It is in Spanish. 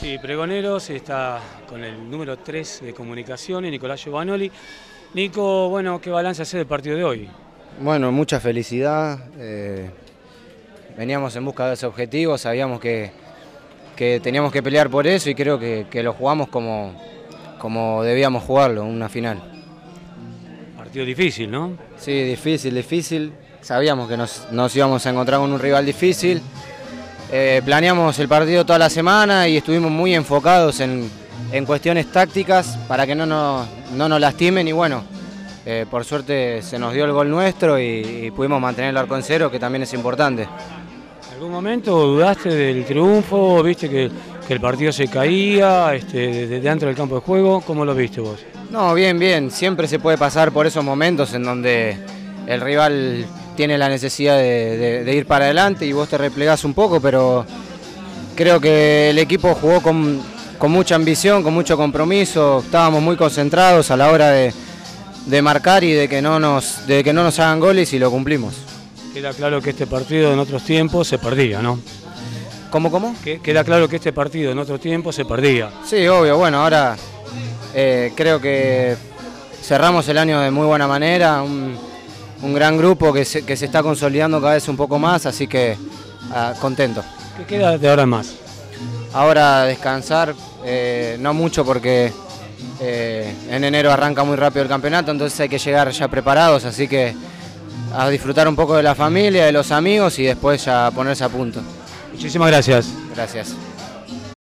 Sí, Pregoneros está con el número 3 de comunicaciones, Nicolás Giovanoli. Nico, bueno, ¿qué balance hace del partido de hoy? Bueno, mucha felicidad. eh, veníamos en busca de ese objetivo, sabíamos que, que teníamos que pelear por eso y creo que, que lo jugamos como, como debíamos jugarlo, una final. Partido difícil, ¿no? Sí, difícil, difícil. Sabíamos que nos, nos íbamos a encontrar con un rival difícil. Eh, planeamos el partido toda la semana y estuvimos muy enfocados en, en cuestiones tácticas para que no nos, no nos lastimen y bueno, eh, por suerte se nos dio el gol nuestro y, y pudimos mantener el arco en cero, que también es importante. ¿En algún momento dudaste del triunfo? ¿Viste que, que el partido se caía este, desde dentro del campo de juego? ¿Cómo lo viste vos? No, bien, bien. Siempre se puede pasar por esos momentos en donde el rival tiene la necesidad de, de- de ir para adelante y vos te replegás un poco, pero creo que el equipo jugó con, con mucha ambición, con mucho compromiso. Estábamos muy concentrados a la hora de, de marcar y de que, no nos, de que no nos hagan goles y lo cumplimos. Queda claro que este partido en otros tiempos se perdía, ¿no? ¿Cómo, cómo? Que- Queda claro que este partido en otros tiempos se perdía. Sí, obvio. Bueno, ahora eh, creo que cerramos el año de muy buena manera. Un, un gran grupo que se, que se está consolidando cada vez un poco más, así que ah, contento. ¿Qué queda de ahora más? Ahora descansar, eh, no mucho porque eh, en enero arranca muy rápido el campeonato, entonces hay que llegar ya preparados, así que a disfrutar un poco de la familia, de los amigos y después ya ponerse a punto. Muchísimas gracias. Gracias.